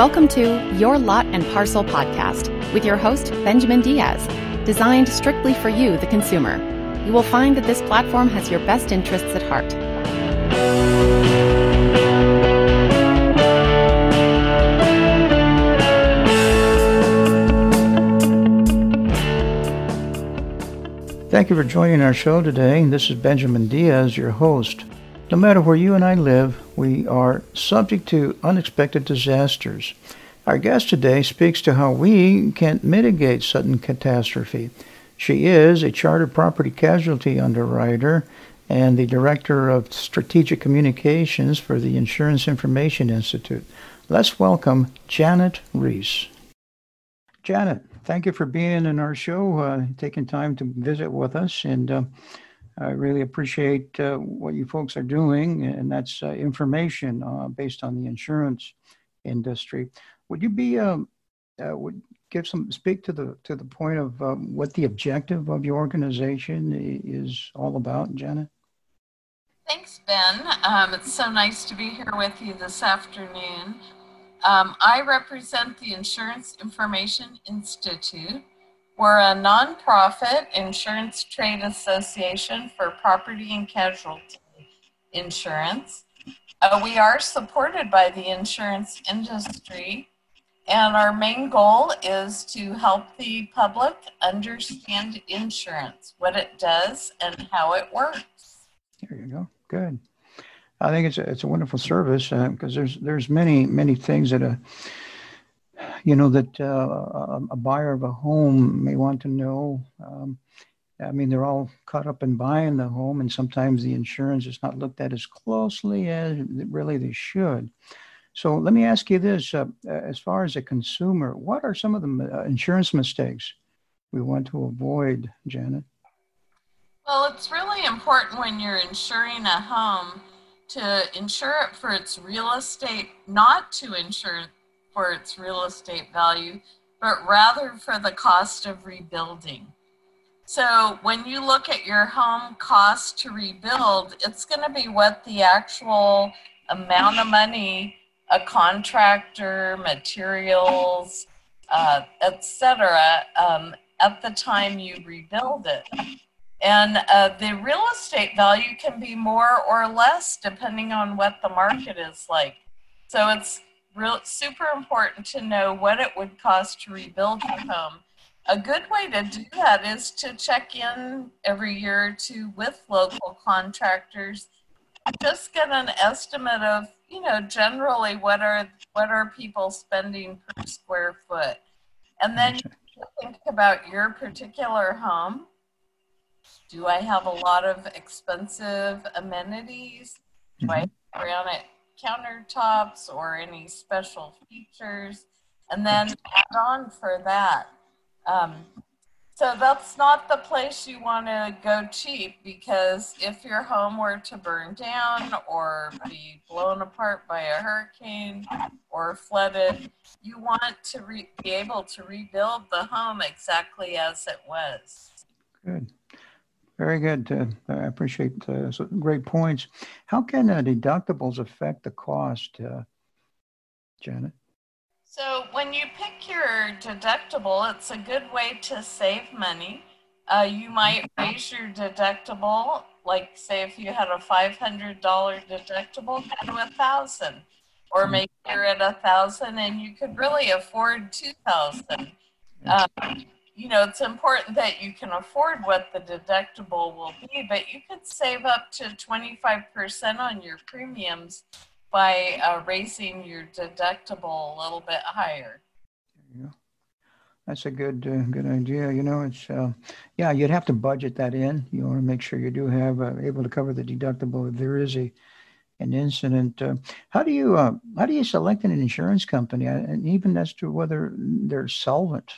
Welcome to Your Lot and Parcel podcast with your host, Benjamin Diaz, designed strictly for you, the consumer. You will find that this platform has your best interests at heart. Thank you for joining our show today. This is Benjamin Diaz, your host. No matter where you and I live, we are subject to unexpected disasters. Our guest today speaks to how we can mitigate sudden catastrophe. She is a chartered property casualty underwriter and the director of strategic communications for the Insurance Information Institute. Let's welcome Janet Ruiz. Janet, thank you for being in our show, uh, taking time to visit with us, and uh, I really appreciate uh, what you folks are doing, and that's uh, information uh, based on the insurance industry. Would you be um, uh, would give some speak to the to the point of um, what the objective of your organization is all about, Janet? Thanks, Ben. Um, it's so nice to be here with you this afternoon. Um, I represent the Insurance Information Institute. We're a nonprofit insurance trade association for property and casualty insurance. Uh, we are supported by the insurance industry, and our main goal is to help the public understand insurance, what it does, and how it works. There you go. Good. I think it's a, it's a wonderful service because uh, there's there's many many things that a you know that uh, a buyer of a home may want to know. Um, I mean, they're all caught up in buying the home, and sometimes the insurance is not looked at as closely as really they should. So let me ask you this: uh, as far as a consumer, what are some of the uh, insurance mistakes we want to avoid, Janet? Well, it's really important when you're insuring a home to insure it for its real estate, not to insure for its real estate value, but rather for the cost of rebuilding. So when you look at your home cost to rebuild, it's going to be what the actual amount of money a contractor, materials, uh, etc., um, at the time you rebuild it. And uh, the real estate value can be more or less depending on what the market is like. So it's real super important to know what it would cost to rebuild your home. A good way to do that is to check in every year or two with local contractors. Just get an estimate of, you know, generally what are what are people spending per square foot. And then you think about your particular home do I have a lot of expensive amenities? Do mm-hmm. I have granite countertops or any special features? And then add on for that. Um, so that's not the place you want to go cheap because if your home were to burn down or be blown apart by a hurricane or flooded, you want to be able to rebuild the home exactly as it was. Good. Very good. Uh, I appreciate uh, great points. How can uh, deductibles affect the cost, uh, Janet? So, when you pick your deductible, it's a good way to save money. Uh, you might raise your deductible, like say if you had a $500 deductible, go to a thousand, or mm-hmm. make at a thousand, and you could really afford two thousand. Um, you know, it's important that you can afford what the deductible will be, but you could save up to 25% on your premiums by uh, raising your deductible a little bit higher. Yeah. That's a good uh, good idea. You know, it's uh, yeah, you'd have to budget that in. You want to make sure you do have uh, able to cover the deductible if there is a an incident. Uh, how do you uh, how do you select an insurance company, and even as to whether they're solvent?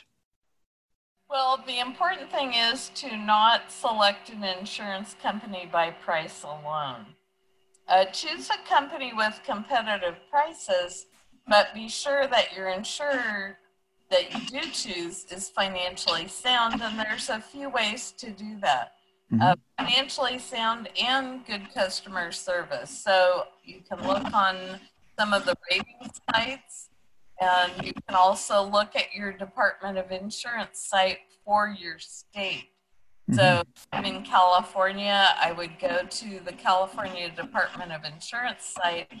Well, the important thing is to not select an insurance company by price alone. Uh, choose a company with competitive prices, but be sure that your insurer that you do choose is financially sound, and there's a few ways to do that. Mm-hmm. Uh, financially sound and good customer service. So you can look on some of the rating sites And you can also look at your Department of Insurance site for your state. Mm-hmm. So I'm in California, I would go to the California Department of Insurance site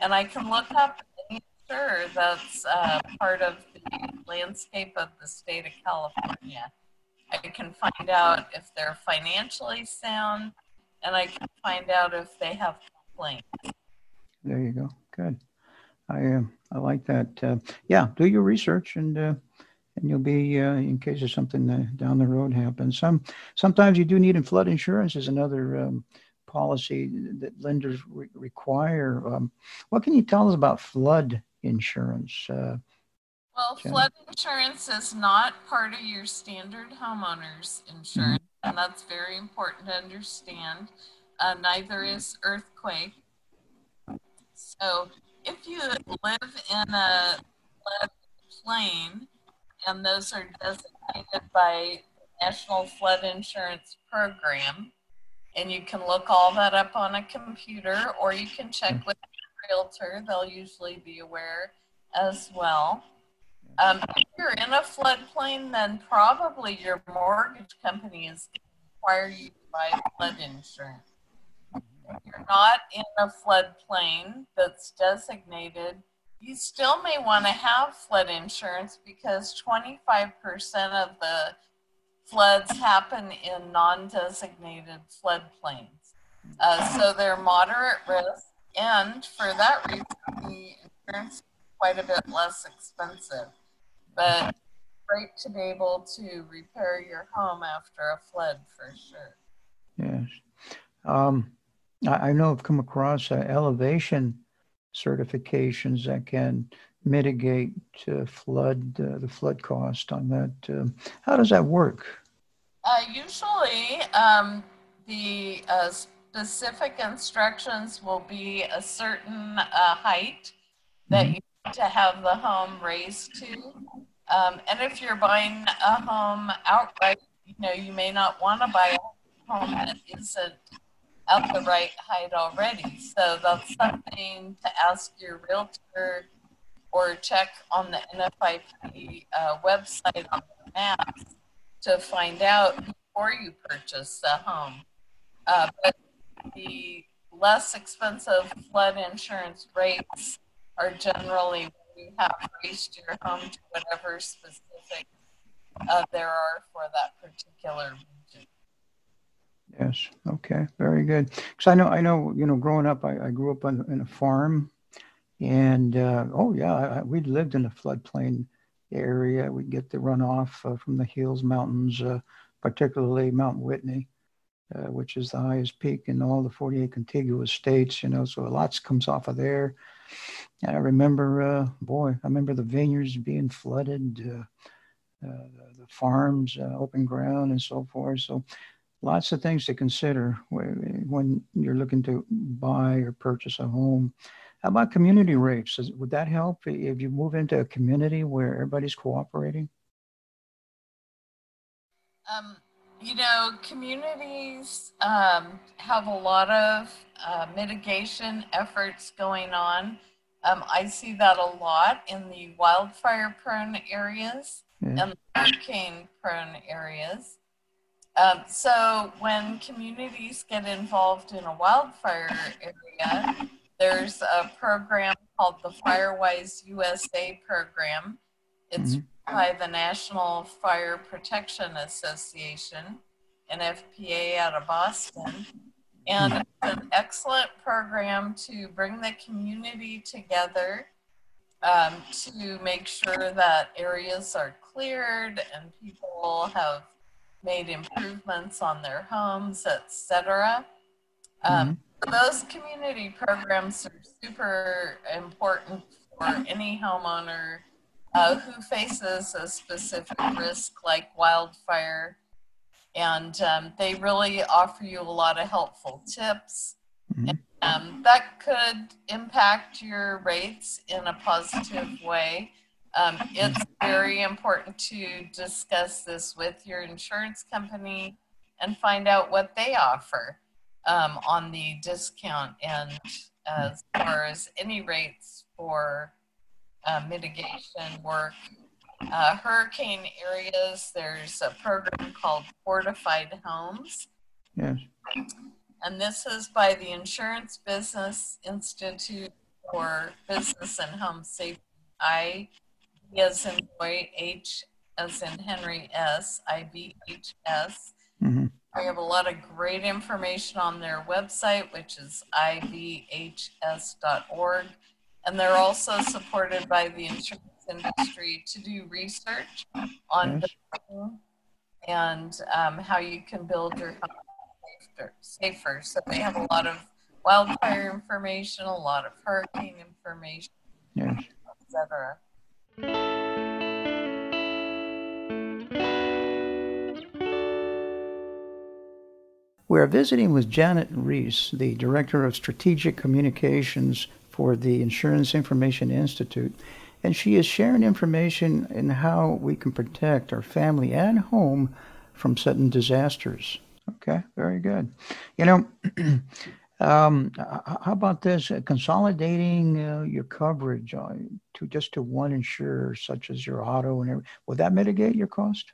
and I can look up any insurer that's uh, part of the landscape of the state of California. I can find out if they're financially sound and I can find out if they have complaints. There you go. Good. I uh, I like that. Uh, yeah, do your research and uh, and you'll be uh, in case of something uh, down the road happens. Some sometimes you do need in flood insurance is another um, policy that lenders re- require. Um, what can you tell us about flood insurance? Uh, well, Jen? flood insurance is not part of your standard homeowners insurance, mm-hmm. and that's very important to understand. Uh, neither is earthquake. So, if you live in a flood plain, and those are designated by the National Flood Insurance Program, and you can look all that up on a computer, or you can check with a realtor. They'll usually be aware as well. Um, if you're in a floodplain, then probably your mortgage company is going to require you to buy flood insurance. You're not in a floodplain that's designated, you still may want to have flood insurance because 25% of the floods happen in non designated floodplains. Uh, so they're moderate risk, and for that reason, the insurance is quite a bit less expensive but great to be able to repair your home after a flood for sure. Yes. Um, I, I, know I've come across uh, elevation certifications that can mitigate uh, flood uh, the flood cost on that. Um, how does that work? Uh, usually, um, the uh, specific instructions will be a certain uh, height that mm-hmm. you need to have the home raised to. Um, and if you're buying a home outright, you know, you may not want to buy a home that isn't at the right height already. So that's something to ask your realtor or check on the NFIP uh, website on the maps to find out before you purchase the home. Uh, but the less expensive flood insurance rates are generally when you have raised your home to whatever specific uh, there are for that particular. Yes. Okay. Very good. Because I know, I know, you know, growing up, I, I grew up on in a farm, and uh, oh yeah, I, we lived in a floodplain area. We get the runoff uh, from the Hills Mountains, uh, particularly Mount Whitney. Uh, which is the highest peak in all the 48 contiguous states, you know, so lots comes off of there. And I remember, uh, boy, I remember the vineyards being flooded, uh, the farms, open ground, and so forth. So, lots of things to consider when you're looking to buy or purchase a home. How about community rates? Would that help if you move into a community where everybody's cooperating? Um, you know, communities um, have a lot of uh, mitigation efforts going on. Um, I see that a lot in the wildfire prone areas mm-hmm. and hurricane prone areas. Um, so when communities get involved in a wildfire area, there's a program called the Firewise USA program. It's mm-hmm. by the National Fire Protection Association, NFPA out of Boston. And it's an excellent program to bring the community together um, to make sure that areas are cleared and people have made improvements on their homes, etc. Um, mm-hmm. Those community programs are super important for any homeowner uh, who faces a specific risk like wildfire and um, they really offer you a lot of helpful tips. Mm-hmm. And, um, that could impact your rates in a positive way. Um, it's very important to discuss this with your insurance company and find out what they offer um, on the discount and as far as any rates for uh, mitigation work. Uh, hurricane areas, there's a program called Fortified Homes. Yes. And this is by the Insurance Business Institute for Business and Home Safety. I as in boy, H as in Henry S, I B H S. Mm-hmm. We have a lot of great information on their website, which is ibhs.org. And they're also supported by the insurance industry to do research on Yes. and um, how you can build your home safer, safer. So they have a lot of wildfire information, a lot of hurricane information, Yes. etc. We are visiting with Janet Ruiz, the Director of Strategic Communications for the Insurance Information Institute, and she is sharing information in how we can protect our family and home from sudden disasters. Okay, very good. You know, um, how about this? Uh, Consolidating uh, your coverage uh, to just to one insurer, such as your auto and everything, will that mitigate your cost?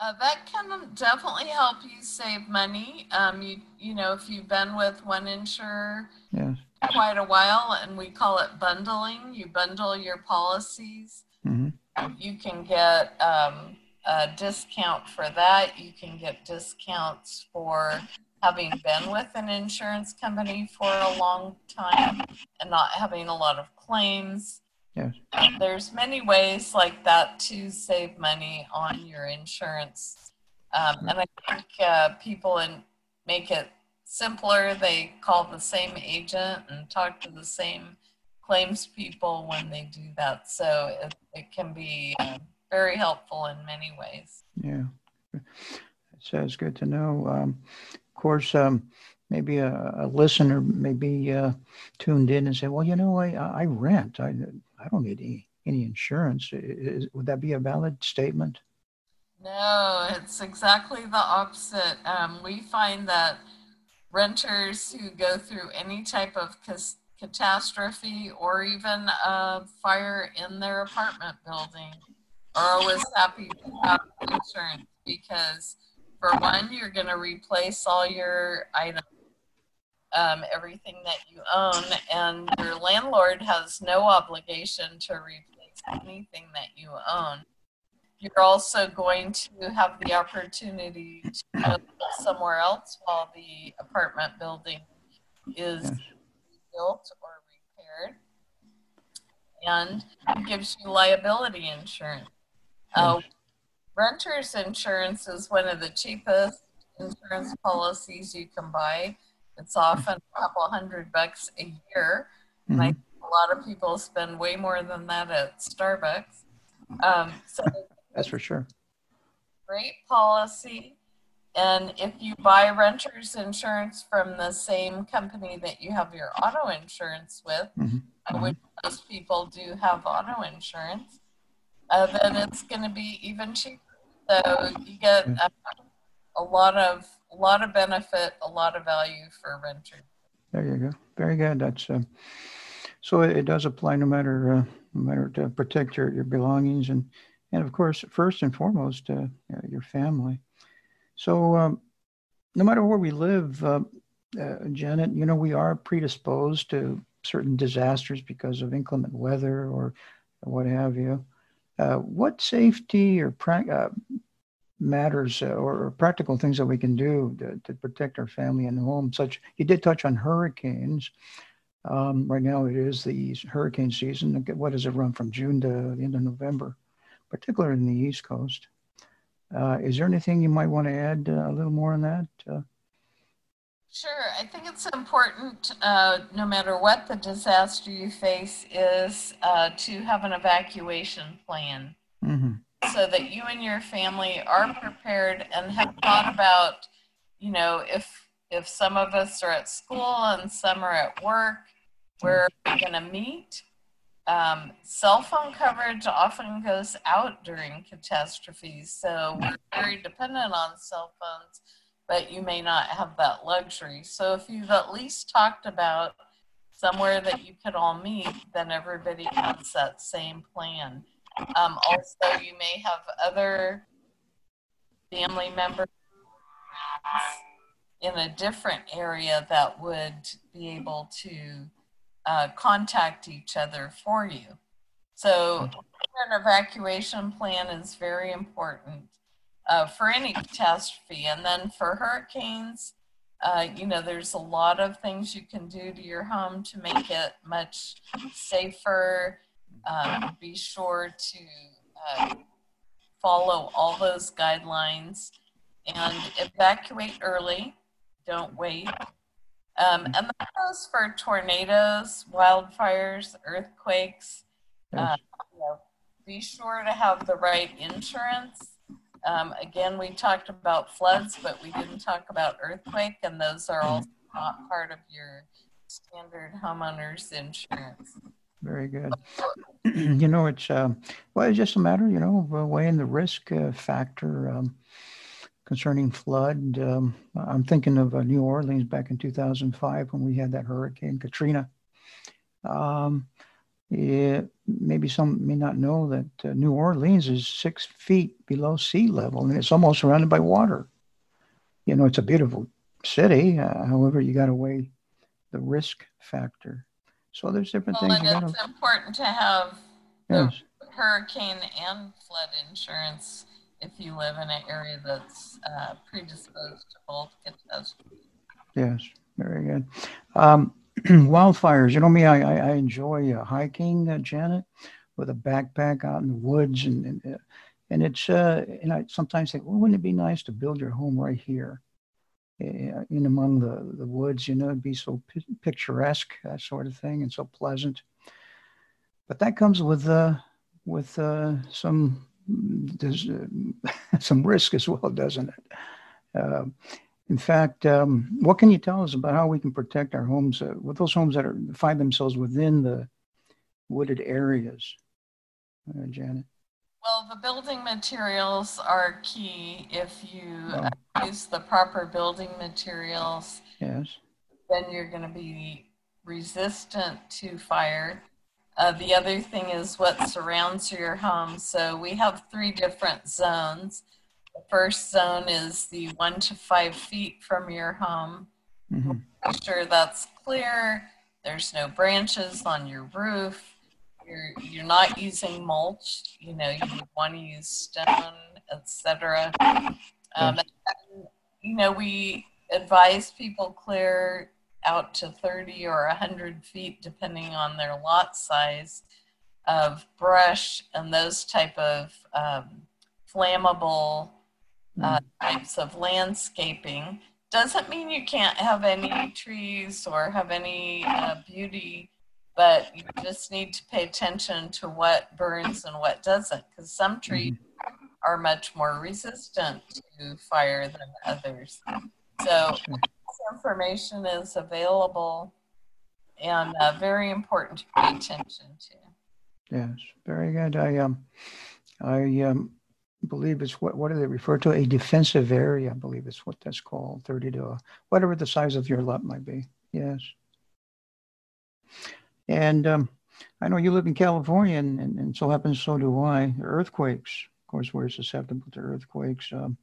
Uh, that can definitely help you save money. Um, you you know if you've been with one insurer Yes. quite a while, and we call it bundling. You bundle your policies. hmm You can get um, a discount for that. You can get discounts for having been with an insurance company for a long time and not having a lot of claims. Yes. There's many ways like that to save money on your insurance. Um, and I think uh, people in, make it simpler. They call the same agent and talk to the same claims people when they do that. So it, it can be uh, very helpful in many ways. Yeah, so it's good to know. Um, course, um, maybe a, a listener may be uh, tuned in and say, "Well, you know, I, I rent. I I don't need any any insurance." Is, would that be a valid statement? No, it's exactly the opposite. Um, we find that renters who go through any type of catastrophe or even a fire in their apartment building are always happy to have insurance because, for one, you're going to replace all your items, um, everything that you own, and your landlord has no obligation to replace anything that you own you're also going to have the opportunity to go somewhere else while the apartment building is built or repaired. And it gives you liability insurance. Uh, renter's insurance is one of the cheapest insurance policies you can buy. It's often a couple hundred bucks a year. And I Mhm. think a lot of people spend way more than that at Starbucks. Um, so That's for sure. great policy. And if you buy renter's insurance from the same company that you have your auto insurance with, Mhm. uh, which most people do have auto insurance, uh, then it's going to be even cheaper. So you get uh, a lot of a lot of benefit, a lot of value for renters. There you go. Very good. That's uh, so it, it does apply no matter uh, no matter to protect your, your belongings and and of course first and foremost uh, uh, your family. So um, no matter where we live, uh, uh, Janet, you know we are predisposed to certain disasters because of inclement weather or what have you. Uh, what safety or pra- uh, matters uh, or, practical things that we can do to, to protect our family and home? Such you did touch on hurricanes. Um, right now it is the hurricane season. What does it run from June to the end of November, particularly in the East Coast? Uh, is there anything you might want to add uh, a little more on that? Uh, Sure, I think it's important, uh, no matter what the disaster you face, is uh, to have an evacuation plan. Hmm so that you and your family are prepared and have thought about, you know, if if some of us are at school and some are at work, where are we going to meet? Um, cell phone coverage often goes out during catastrophes, so we're very dependent on cell phones but you may not have that luxury. So if you've at least talked about somewhere that you could all meet, then everybody has that same plan. Um, also, you may have other family members in a different area that would be able to uh, contact each other for you. So an evacuation plan is very important uh, for any catastrophe. And then for hurricanes, uh, you know, there's a lot of things you can do to your home to make it much safer. Um, be sure to uh, follow all those guidelines and evacuate early. Don't wait. Um, and that goes for tornadoes, wildfires, earthquakes. Uh, you know, be sure to have the right insurance. Um, again, we talked about floods, but we didn't talk about earthquake, and those are all not part of your standard homeowners insurance. Very good. you know, it's uh, well, it's just a matter, you know, of weighing the risk uh, factor. Um, concerning flood. Um, I'm thinking of uh, New Orleans back in 2005 when we had that Hurricane Katrina. Um, it, maybe some may not know that uh, New Orleans is six feet below sea level and it's almost surrounded by water. You know, it's a beautiful city. Uh, however, you got to weigh the risk factor. So there's different well, things. And it's gotta... important to have yes. hurricane and flood insurance if you live in an area that's uh, predisposed to both catastrophes. Yes, very good. Um, wildfires, you know me, I, I enjoy uh, hiking, uh, Janet, with a backpack out in the woods. And, and, uh, and it's, uh, and I sometimes think, well, wouldn't it be nice to build your home right here? Uh, in among the, the woods, you know, it'd be so p- picturesque, that sort of thing, and so pleasant. But that comes with uh, with uh, some there's uh, some risk as well, doesn't it? Uh, in fact, um, what can you tell us about how we can protect our homes uh, with those homes that are find themselves within the wooded areas, uh, Janet? Well, the building materials are key. If you oh. use the proper building materials, yes, then you're going to be resistant to fire. Uh, the other thing is what surrounds your home. So we have three different zones. The first zone is the one to five feet from your home. Mm-hmm. Make sure that's clear. There's no branches on your roof. You're you're not using mulch. You know you would want to use stone, etc. Um, you know we advise people clear out to 30 or 100 feet, depending on their lot size, of brush and those type of um, flammable uh, mm. types of landscaping. Doesn't mean you can't have any trees or have any uh, beauty, but you just need to pay attention to what burns and what doesn't, because some trees mm-hmm. are much more resistant to fire than others. So information is available and uh, very important to pay attention to. Yes, very good. I um, I um, believe it's what what do they refer to? A defensive area. I believe it's what that's called. Thirty to whatever the size of your lot might be. Yes. And um, I know you live in California, and, and, and so happens so do I. Earthquakes, of course, we're susceptible to earthquakes. Um,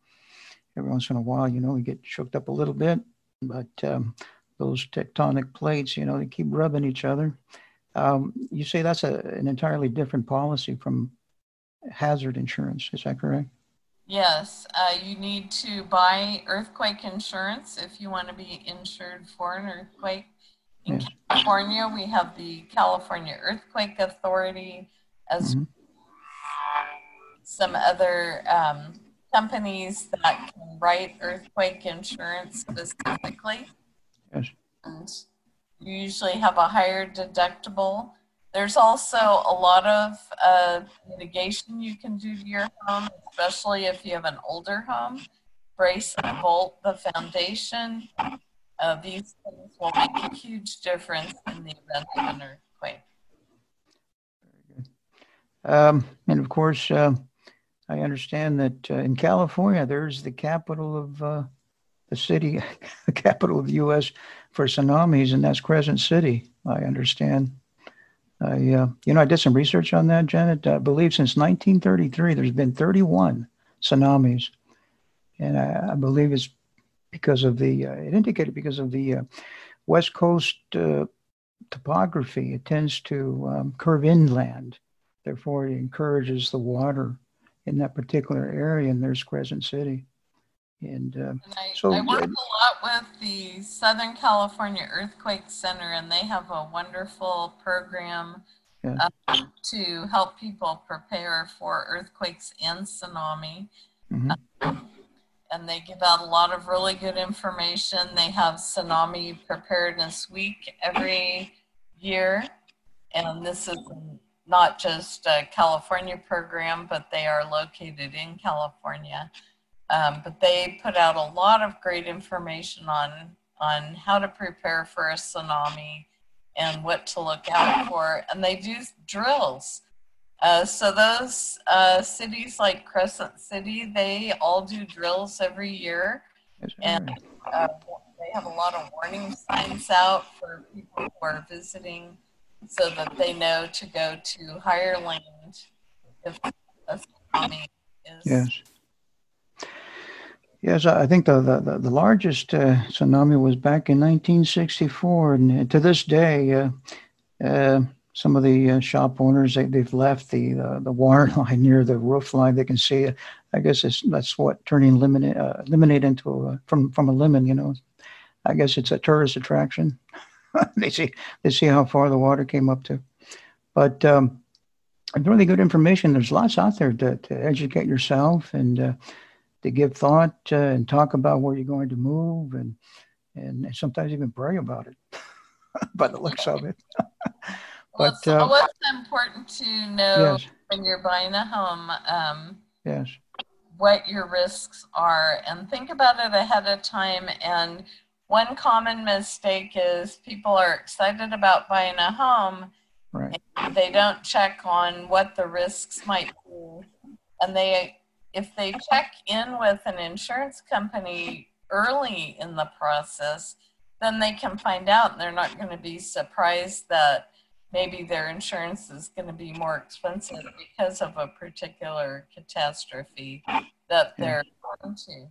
every once in a while, you know, we get shook up a little bit, but um, those tectonic plates, you know, they keep rubbing each other. Um, you say that's a, an entirely different policy from hazard insurance. Is that correct? Yes, uh, you need to buy earthquake insurance if you want to be insured for an earthquake. In yes. California, we have the California Earthquake Authority, as mm-hmm. some other um, companies that can write earthquake insurance specifically. Yes. And you usually have a higher deductible. There's also a lot of uh, mitigation you can do to your home, especially if you have an older home. Brace and bolt the foundation. Uh, these things will make a huge difference in the event of an earthquake. Very good. Um, and of course, uh, I understand that uh, in California, there's the capital of uh, the city, the capital of the U.S. for tsunamis, and that's Crescent City. I understand. I, uh, you know, I did some research on that, Janet. I believe since 1933, there's been 31 tsunamis, and I, I believe it's because of the. Uh, it indicated because of the uh, west coast uh, topography. It tends to um, curve inland, therefore it encourages the water in that particular area. And there's Crescent City. And, uh, and I, so I work a lot with the Southern California Earthquake Center, and they have a wonderful program yeah. um, to help people prepare for earthquakes and tsunami. Mm-hmm. Um, and they give out a lot of really good information. They have Tsunami Preparedness Week every year, and this is not just a California program, but they are located in California. Um, but they put out a lot of great information on on how to prepare for a tsunami and what to look out for. And they do drills. Uh, so those uh, cities like Crescent City, they all do drills every year, and uh, they have a lot of warning signs out for people who are visiting, so that they know to go to higher land if a tsunami is. Yes. Yes, I think the the, the largest uh, tsunami was back in 1964, and to this day, uh, uh, some of the uh, shop owners they, they've left the uh, the water line near the roof line. They can see. I guess that's what turning lemonade uh, lemonade into a, from from a lemon. You know, I guess it's a tourist attraction. they see they see how far the water came up to, but. Um, really good information. There's lots out there to, to educate yourself and to give thought uh, and talk about where you're going to move and and sometimes even pray about it by the looks of it. but well, uh, what's important to know yes. when you're buying a home? Um, yes. What your risks are, and think about it ahead of time. And one common mistake is people are excited about buying a home, right. they don't check on what the risks might be, and they if they check in with an insurance company early in the process, then they can find out and they're not going to be surprised that maybe their insurance is going to be more expensive because of a particular catastrophe that they're going to.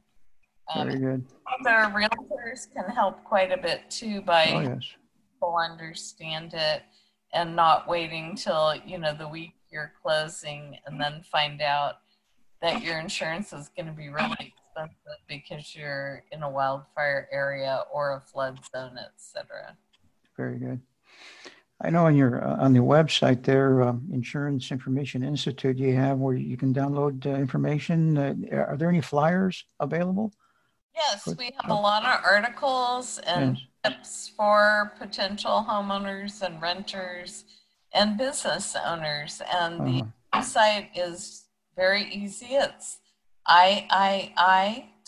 Um, Very good. Other realtors can help quite a bit too by oh, yes. people understand it and not waiting till you know the week you're closing and then find out that your insurance is going to be really expensive because you're in a wildfire area or a flood zone, etc. Very good. I know on your uh, on the website there, um, Insurance Information Institute, you have where you can download uh, information. Uh, are there any flyers available? Yes, we have a lot of articles and yes. tips for potential homeowners and renters and business owners. And uh-huh. the website is very easy. It's iii.org.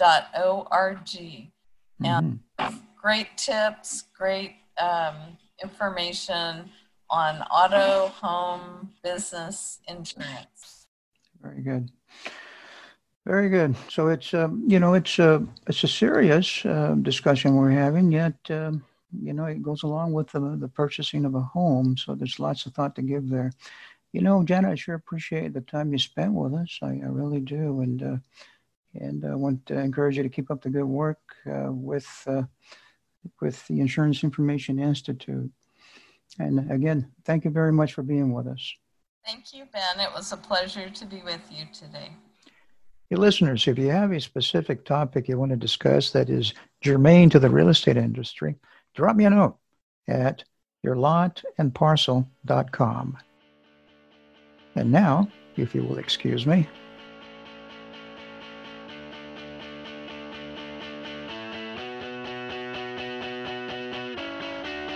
And mm-hmm. great tips, great um, information on auto, home, business insurance. Very good. Very good. So it's um, you know it's a uh, it's a serious uh, discussion we're having. Yet um, you know it goes along with the the purchasing of a home. So there's lots of thought to give there. You know, Janet, I sure appreciate the time you spent with us. I, I really do, and uh, and I want to encourage you to keep up the good work uh, with uh, with the Insurance Information Institute. And again, thank you very much for being with us. Thank you, Ben. It was a pleasure to be with you today. Hey, listeners, if you have a specific topic you want to discuss that is germane to the real estate industry, drop me a note at yourlotandparcel.com. And now, if you will excuse me,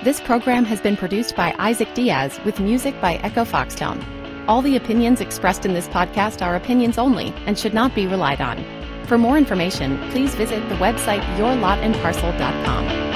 This program has been produced by Isaac Diaz with music by Echo Foxtone. All the opinions expressed in this podcast are opinions only and should not be relied on. For more information, please visit the website yourlotandparcel.com.